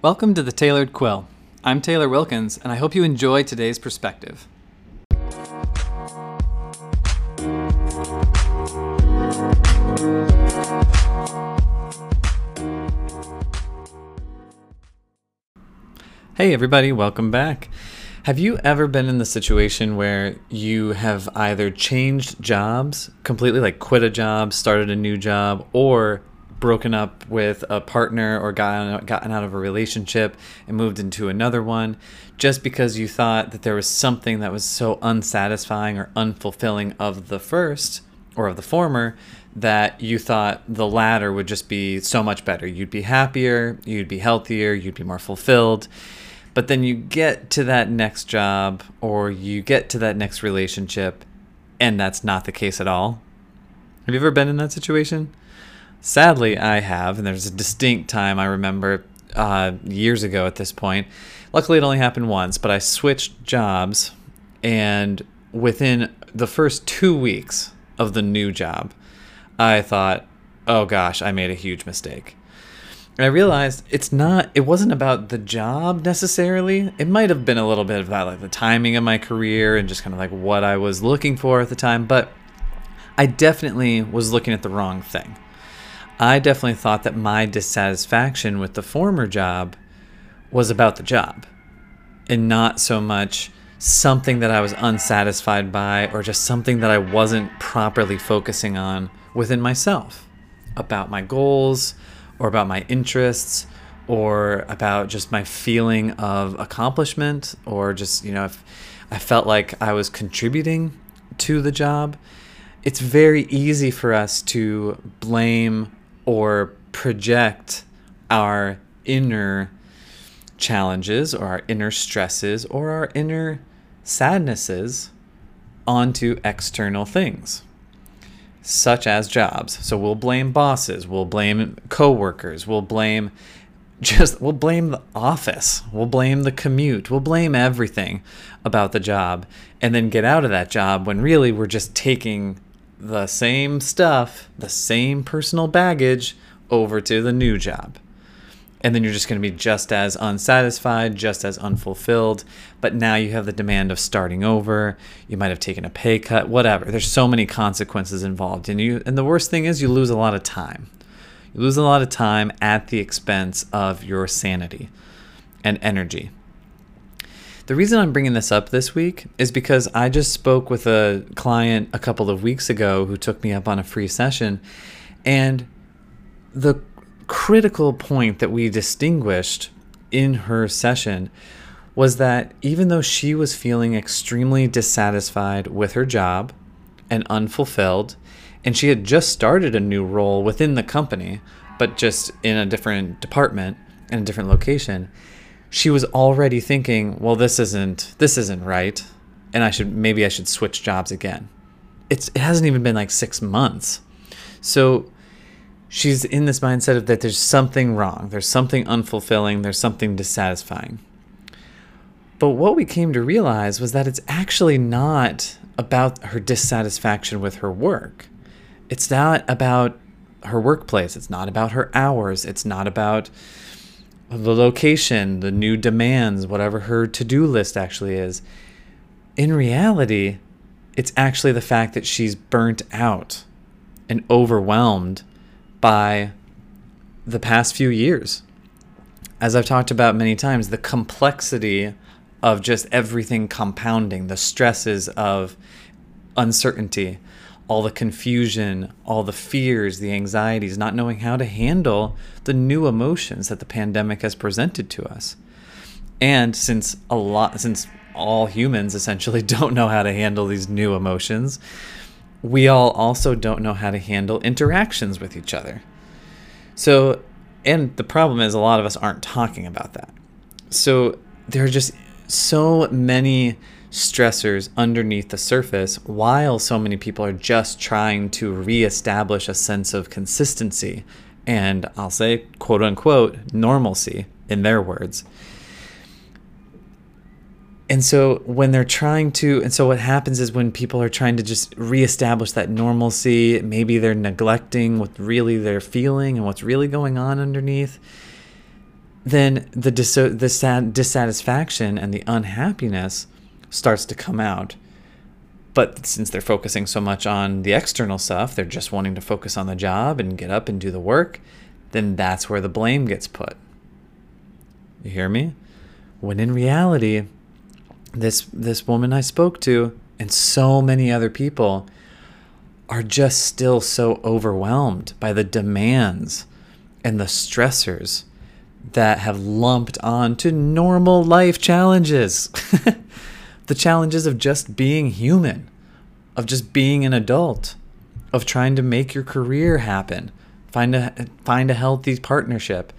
Welcome to the Tailored Quill. I'm Taylor Wilkins, and I hope you enjoy today's perspective. Hey, everybody, welcome back. Have you ever been in the situation where you have either changed jobs completely, like quit a job, started a new job, or broken up with a partner or gotten, gotten out of a relationship and moved into another one just because you thought that there was something that was so unsatisfying or unfulfilling of the first or of the former that you thought the latter would just be so much better. You'd be happier, you'd be healthier, you'd be more fulfilled. But then you get to that next job or you get to that next relationship, and that's not the case at all. Have you ever been in that situation? Sadly, I have, and there's a distinct time I remember uh, years ago at this point. Luckily, it only happened once, but I switched jobs, and within the first two weeks of the new job, I thought, oh gosh, I made a huge mistake. And I realized it's not, it wasn't about the job necessarily. It might have been a little bit about like the timing of my career and just kind of like what I was looking for at the time, but I definitely was looking at the wrong thing. I definitely thought that my dissatisfaction with the former job was about the job and not so much something that I was unsatisfied by or just something that I wasn't properly focusing on within myself about my goals or about my interests or about just my feeling of accomplishment or just, you know, if I felt like I was contributing to the job. It's very easy for us to blame or project our inner challenges or our inner stresses or our inner sadnesses onto external things such as jobs. So we'll blame bosses, we'll blame coworkers, we'll blame just we'll blame the office, we'll blame the commute, we'll blame everything about the job and then get out of that job when really we're just taking the same stuff, the same personal baggage over to the new job. And then you're just going to be just as unsatisfied, just as unfulfilled. But now you have the demand of starting over. You might have taken a pay cut, whatever. There's so many consequences involved. And you and the worst thing is you lose a lot of time. You lose a lot of time at the expense of your sanity and energy. The reason I'm bringing this up this week is because I just spoke with a client a couple of weeks ago who took me up on a free session. And the critical point that we distinguished in her session was that even though she was feeling extremely dissatisfied with her job and unfulfilled, and she had just started a new role within the company, but just in a different department and a different location, she was already thinking, well, this isn't this isn't right, and I should maybe I should switch jobs again. It's it hasn't even been like six months, so she's in this mindset of that there's something wrong, there's something unfulfilling, there's something dissatisfying. But what we came to realize was that it's actually not about her dissatisfaction with her work. It's not about her workplace. It's not about her hours. It's not about the location, the new demands, whatever her to do list actually is. In reality, it's actually the fact that she's burnt out and overwhelmed by the past few years. As I've talked about many times, the complexity of just everything compounding, the stresses of uncertainty, all the confusion, all the fears, the anxieties, not knowing how to handle the new emotions that the pandemic has presented to us. And since a lot since all humans essentially don't know how to handle these new emotions, we all also don't know how to handle interactions with each other. So, and the problem is a lot of us aren't talking about that. So, there are just so many stressors underneath the surface while so many people are just trying to reestablish a sense of consistency and I'll say quote unquote normalcy in their words. And so when they're trying to and so what happens is when people are trying to just reestablish that normalcy, maybe they're neglecting what really they're feeling and what's really going on underneath then the, dis- the sad dissatisfaction and the unhappiness starts to come out. But since they're focusing so much on the external stuff, they're just wanting to focus on the job and get up and do the work, then that's where the blame gets put. You hear me? When in reality, this this woman I spoke to and so many other people are just still so overwhelmed by the demands and the stressors that have lumped onto normal life challenges. the challenges of just being human, of just being an adult, of trying to make your career happen, find a find a healthy partnership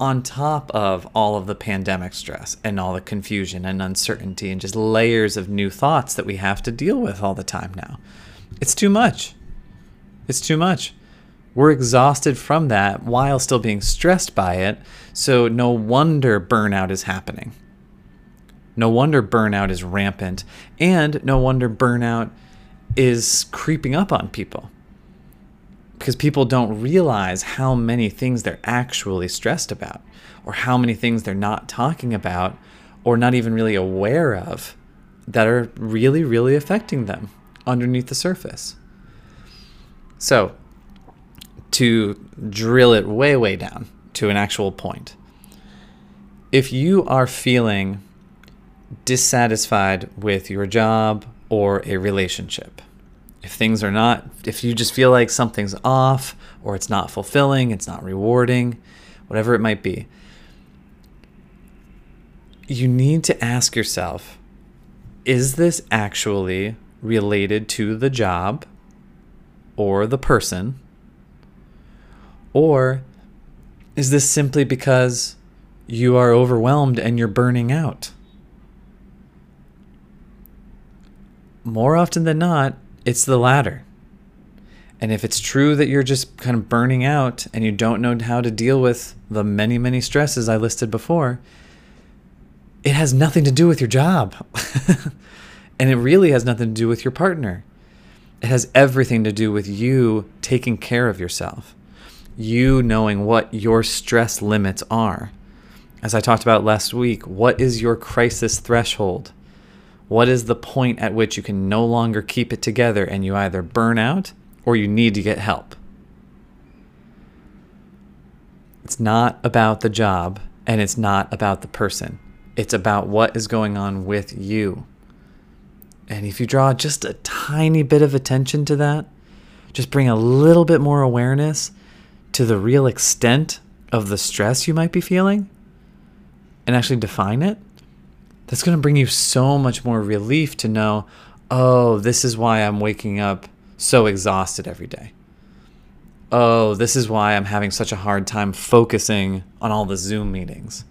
on top of all of the pandemic stress and all the confusion and uncertainty and just layers of new thoughts that we have to deal with all the time now. It's too much. It's too much. We're exhausted from that while still being stressed by it, so no wonder burnout is happening. No wonder burnout is rampant, and no wonder burnout is creeping up on people. Because people don't realize how many things they're actually stressed about, or how many things they're not talking about, or not even really aware of that are really, really affecting them underneath the surface. So, to drill it way, way down to an actual point, if you are feeling dissatisfied with your job or a relationship. If things are not, if you just feel like something's off or it's not fulfilling, it's not rewarding, whatever it might be, you need to ask yourself is this actually related to the job or the person? Or is this simply because you are overwhelmed and you're burning out? More often than not, it's the latter. And if it's true that you're just kind of burning out and you don't know how to deal with the many, many stresses I listed before, it has nothing to do with your job. and it really has nothing to do with your partner. It has everything to do with you taking care of yourself, you knowing what your stress limits are. As I talked about last week, what is your crisis threshold? What is the point at which you can no longer keep it together and you either burn out or you need to get help? It's not about the job and it's not about the person. It's about what is going on with you. And if you draw just a tiny bit of attention to that, just bring a little bit more awareness to the real extent of the stress you might be feeling and actually define it, that's going to bring you so much more relief to know, oh, this is why I'm waking up so exhausted every day. Oh, this is why I'm having such a hard time focusing on all the Zoom meetings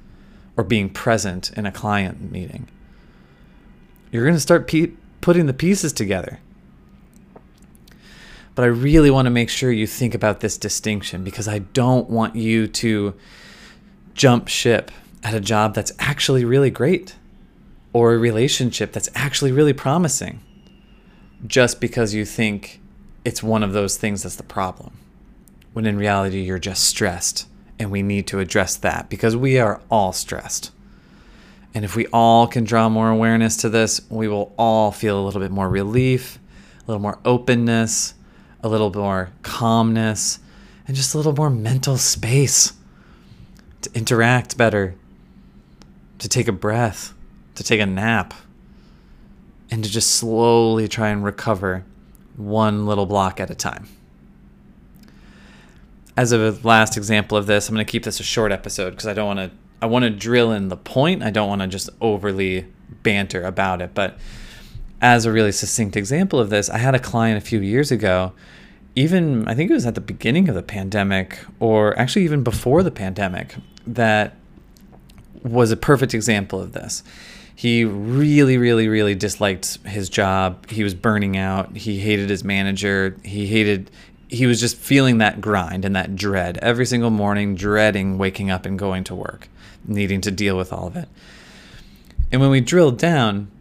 or being present in a client meeting. You're going to start pe- putting the pieces together. But I really want to make sure you think about this distinction because I don't want you to jump ship at a job that's actually really great or a relationship that's actually really promising just because you think it's one of those things that's the problem. When in reality, you're just stressed, and we need to address that because we are all stressed. And if we all can draw more awareness to this, we will all feel a little bit more relief, a little more openness, a little more calmness, and just a little more mental space to interact better, to take a breath to take a nap, and to just slowly try and recover one little block at a time. As a last example of this, I'm going to keep this a short episode because I don't want to I want to drill in the point. I don't want to just overly banter about it, but as a really succinct example of this, I had a client a few years ago, even I think it was at the beginning of the pandemic or actually even before the pandemic that was a perfect example of this he really, really, really disliked his job. He was burning out. He hated his manager. He hated, he was just feeling that grind and that dread every single morning, dreading waking up and going to work, needing to deal with all of it. And when we drilled down,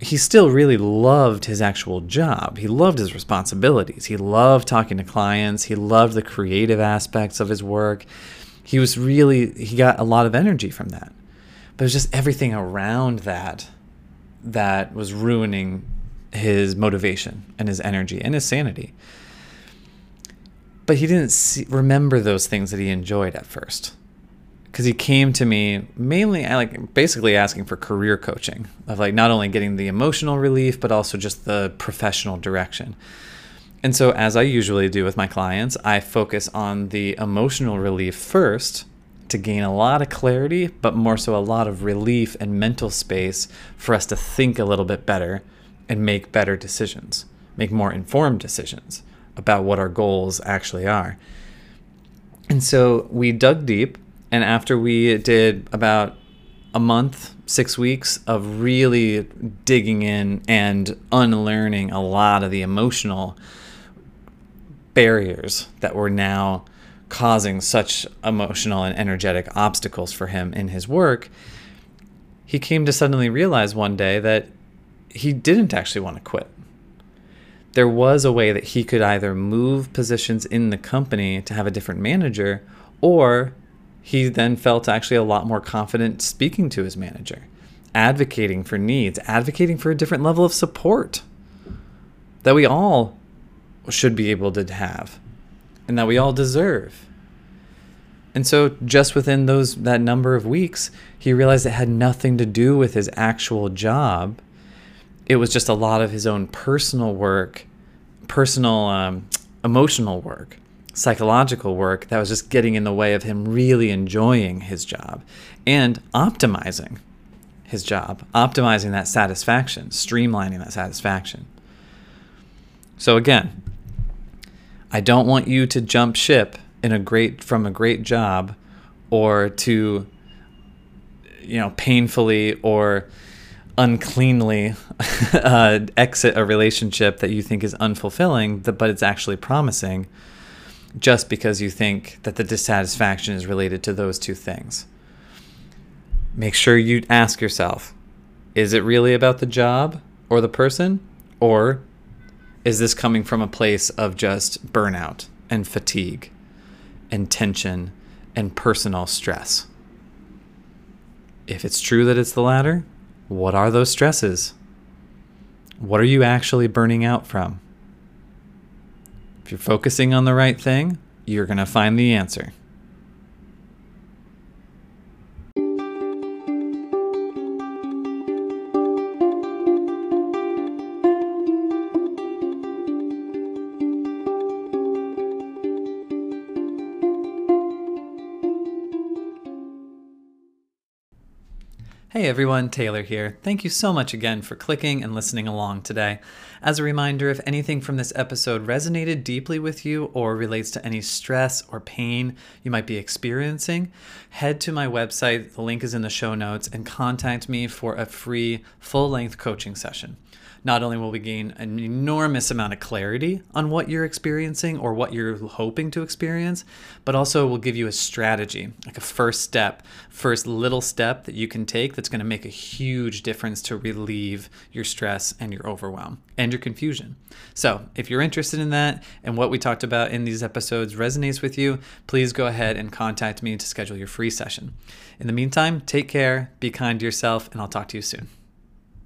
he still really loved his actual job. He loved his responsibilities. He loved talking to clients. He loved the creative aspects of his work. He was really he got a lot of energy from that. But it was just everything around that that was ruining his motivation and his energy and his sanity. But he didn't see, remember those things that he enjoyed at first. Because he came to me mainly like basically asking for career coaching of like not only getting the emotional relief but also just the professional direction and so as i usually do with my clients i focus on the emotional relief first to gain a lot of clarity but more so a lot of relief and mental space for us to think a little bit better and make better decisions make more informed decisions about what our goals actually are. And so we dug deep and after we did about a month, six weeks of really digging in and unlearning a lot of the emotional barriers that were now causing such emotional and energetic obstacles for him in his work, he came to suddenly realize one day that he didn't actually want to quit. There was a way that he could either move positions in the company to have a different manager or he then felt actually a lot more confident speaking to his manager, advocating for needs, advocating for a different level of support that we all should be able to have and that we all deserve. And so just within those that number of weeks, he realized it had nothing to do with his actual job. It was just a lot of his own personal work, personal um, emotional work psychological work that was just getting in the way of him really enjoying his job and optimizing his job, optimizing that satisfaction, streamlining that satisfaction. So again, I don't want you to jump ship in a great from a great job or to you know painfully or uncleanly uh, exit a relationship that you think is unfulfilling but it's actually promising just because you think that the dissatisfaction is related to those two things. Make sure you ask yourself is it really about the job or the person? Or is this coming from a place of just burnout and fatigue and tension and personal stress? If it's true that it's the latter, what are those stresses? What are you actually burning out from? If you're focusing on the right thing, you're going to find the answer. Hey everyone, Taylor here. Thank you so much again for clicking and listening along today. As a reminder, if anything from this episode resonated deeply with you or relates to any stress or pain you might be experiencing, head to my website, the link is in the show notes, and contact me for a free full length coaching session not only will we gain an enormous amount of clarity on what you're experiencing or what you're hoping to experience, but also will give you a strategy, like a first step, first little step that you can take that's going to make a huge difference to relieve your stress and your overwhelm and your confusion. So, if you're interested in that and what we talked about in these episodes resonates with you, please go ahead and contact me to schedule your free session. In the meantime, take care, be kind to yourself, and I'll talk to you soon.